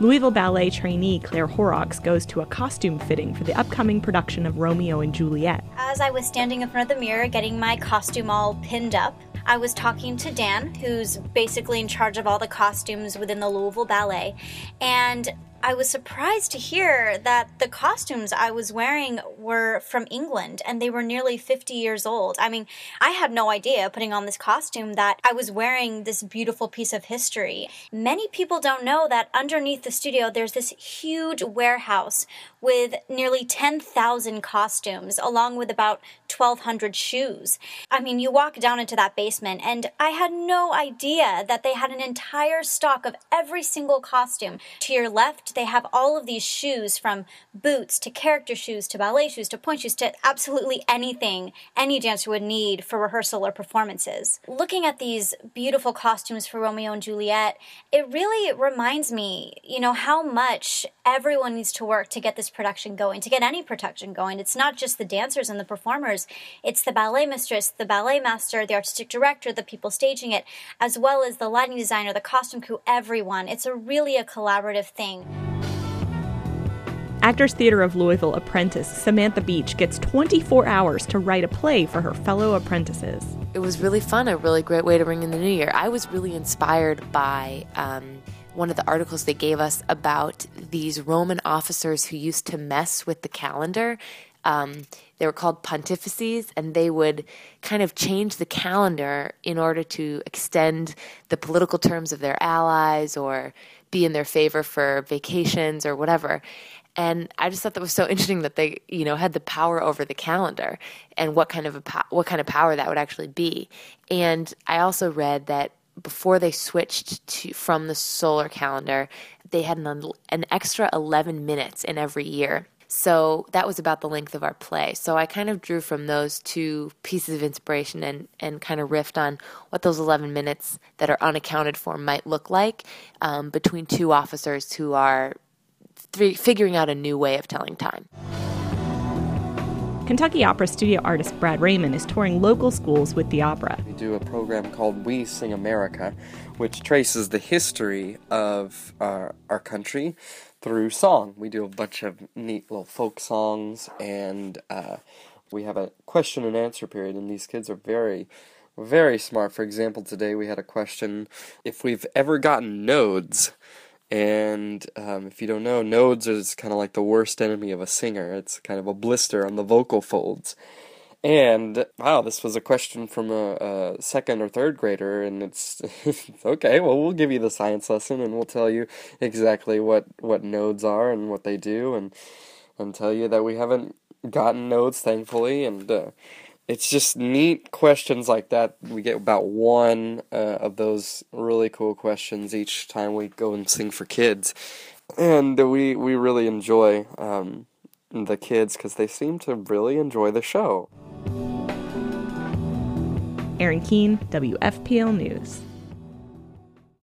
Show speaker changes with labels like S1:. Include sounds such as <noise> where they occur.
S1: Louisville Ballet trainee Claire Horrocks goes to a costume fitting for the upcoming production of Romeo and Juliet.
S2: As I was standing in front of the mirror getting my costume all pinned up, I was talking to Dan, who's basically in charge of all the costumes within the Louisville Ballet, and I was surprised to hear that the costumes I was wearing were from England and they were nearly 50 years old. I mean, I had no idea putting on this costume that I was wearing this beautiful piece of history. Many people don't know that underneath the studio there's this huge warehouse with nearly 10,000 costumes along with about 1200 shoes. I mean, you walk down into that basement and I had no idea that they had an entire stock of every single costume. To your left they have all of these shoes from boots to character shoes to ballet shoes to pointe shoes to absolutely anything any dancer would need for rehearsal or performances. Looking at these beautiful costumes for Romeo and Juliet, it really reminds me, you know, how much everyone needs to work to get this production going, to get any production going. It's not just the dancers and the performers, it's the ballet mistress, the ballet master, the artistic director, the people staging it, as well as the lighting designer, the costume crew, everyone. It's a really a collaborative thing.
S1: Actors Theatre of Louisville apprentice Samantha Beach gets 24 hours to write a play for her fellow apprentices.
S3: It was really fun, a really great way to bring in the new year. I was really inspired by um, one of the articles they gave us about these Roman officers who used to mess with the calendar. Um, they were called pontifices, and they would kind of change the calendar in order to extend the political terms of their allies or be in their favor for vacations or whatever. And I just thought that was so interesting that they, you know, had the power over the calendar and what kind of a po- what kind of power that would actually be. And I also read that before they switched to from the solar calendar, they had an, an extra 11 minutes in every year. So that was about the length of our play. So I kind of drew from those two pieces of inspiration and, and kind of riffed on what those 11 minutes that are unaccounted for might look like um, between two officers who are figuring out a new way of telling time.
S1: Kentucky Opera studio artist Brad Raymond is touring local schools with the opera.
S4: We do a program called We Sing America, which traces the history of uh, our country through song. We do a bunch of neat little folk songs, and uh, we have a question and answer period, and these kids are very very smart. For example, today we had a question if we've ever gotten nodes and um, if you don't know, nodes is kind of like the worst enemy of a singer. It's kind of a blister on the vocal folds. And wow, this was a question from a, a second or third grader, and it's <laughs> okay. Well, we'll give you the science lesson, and we'll tell you exactly what what nodes are and what they do, and and tell you that we haven't gotten nodes, thankfully, and uh, it's just neat questions like that. We get about one uh, of those really cool questions each time we go and sing for kids, and we we really enjoy um, the kids because they seem to really enjoy the show.
S1: Erin Keane, WFPL News.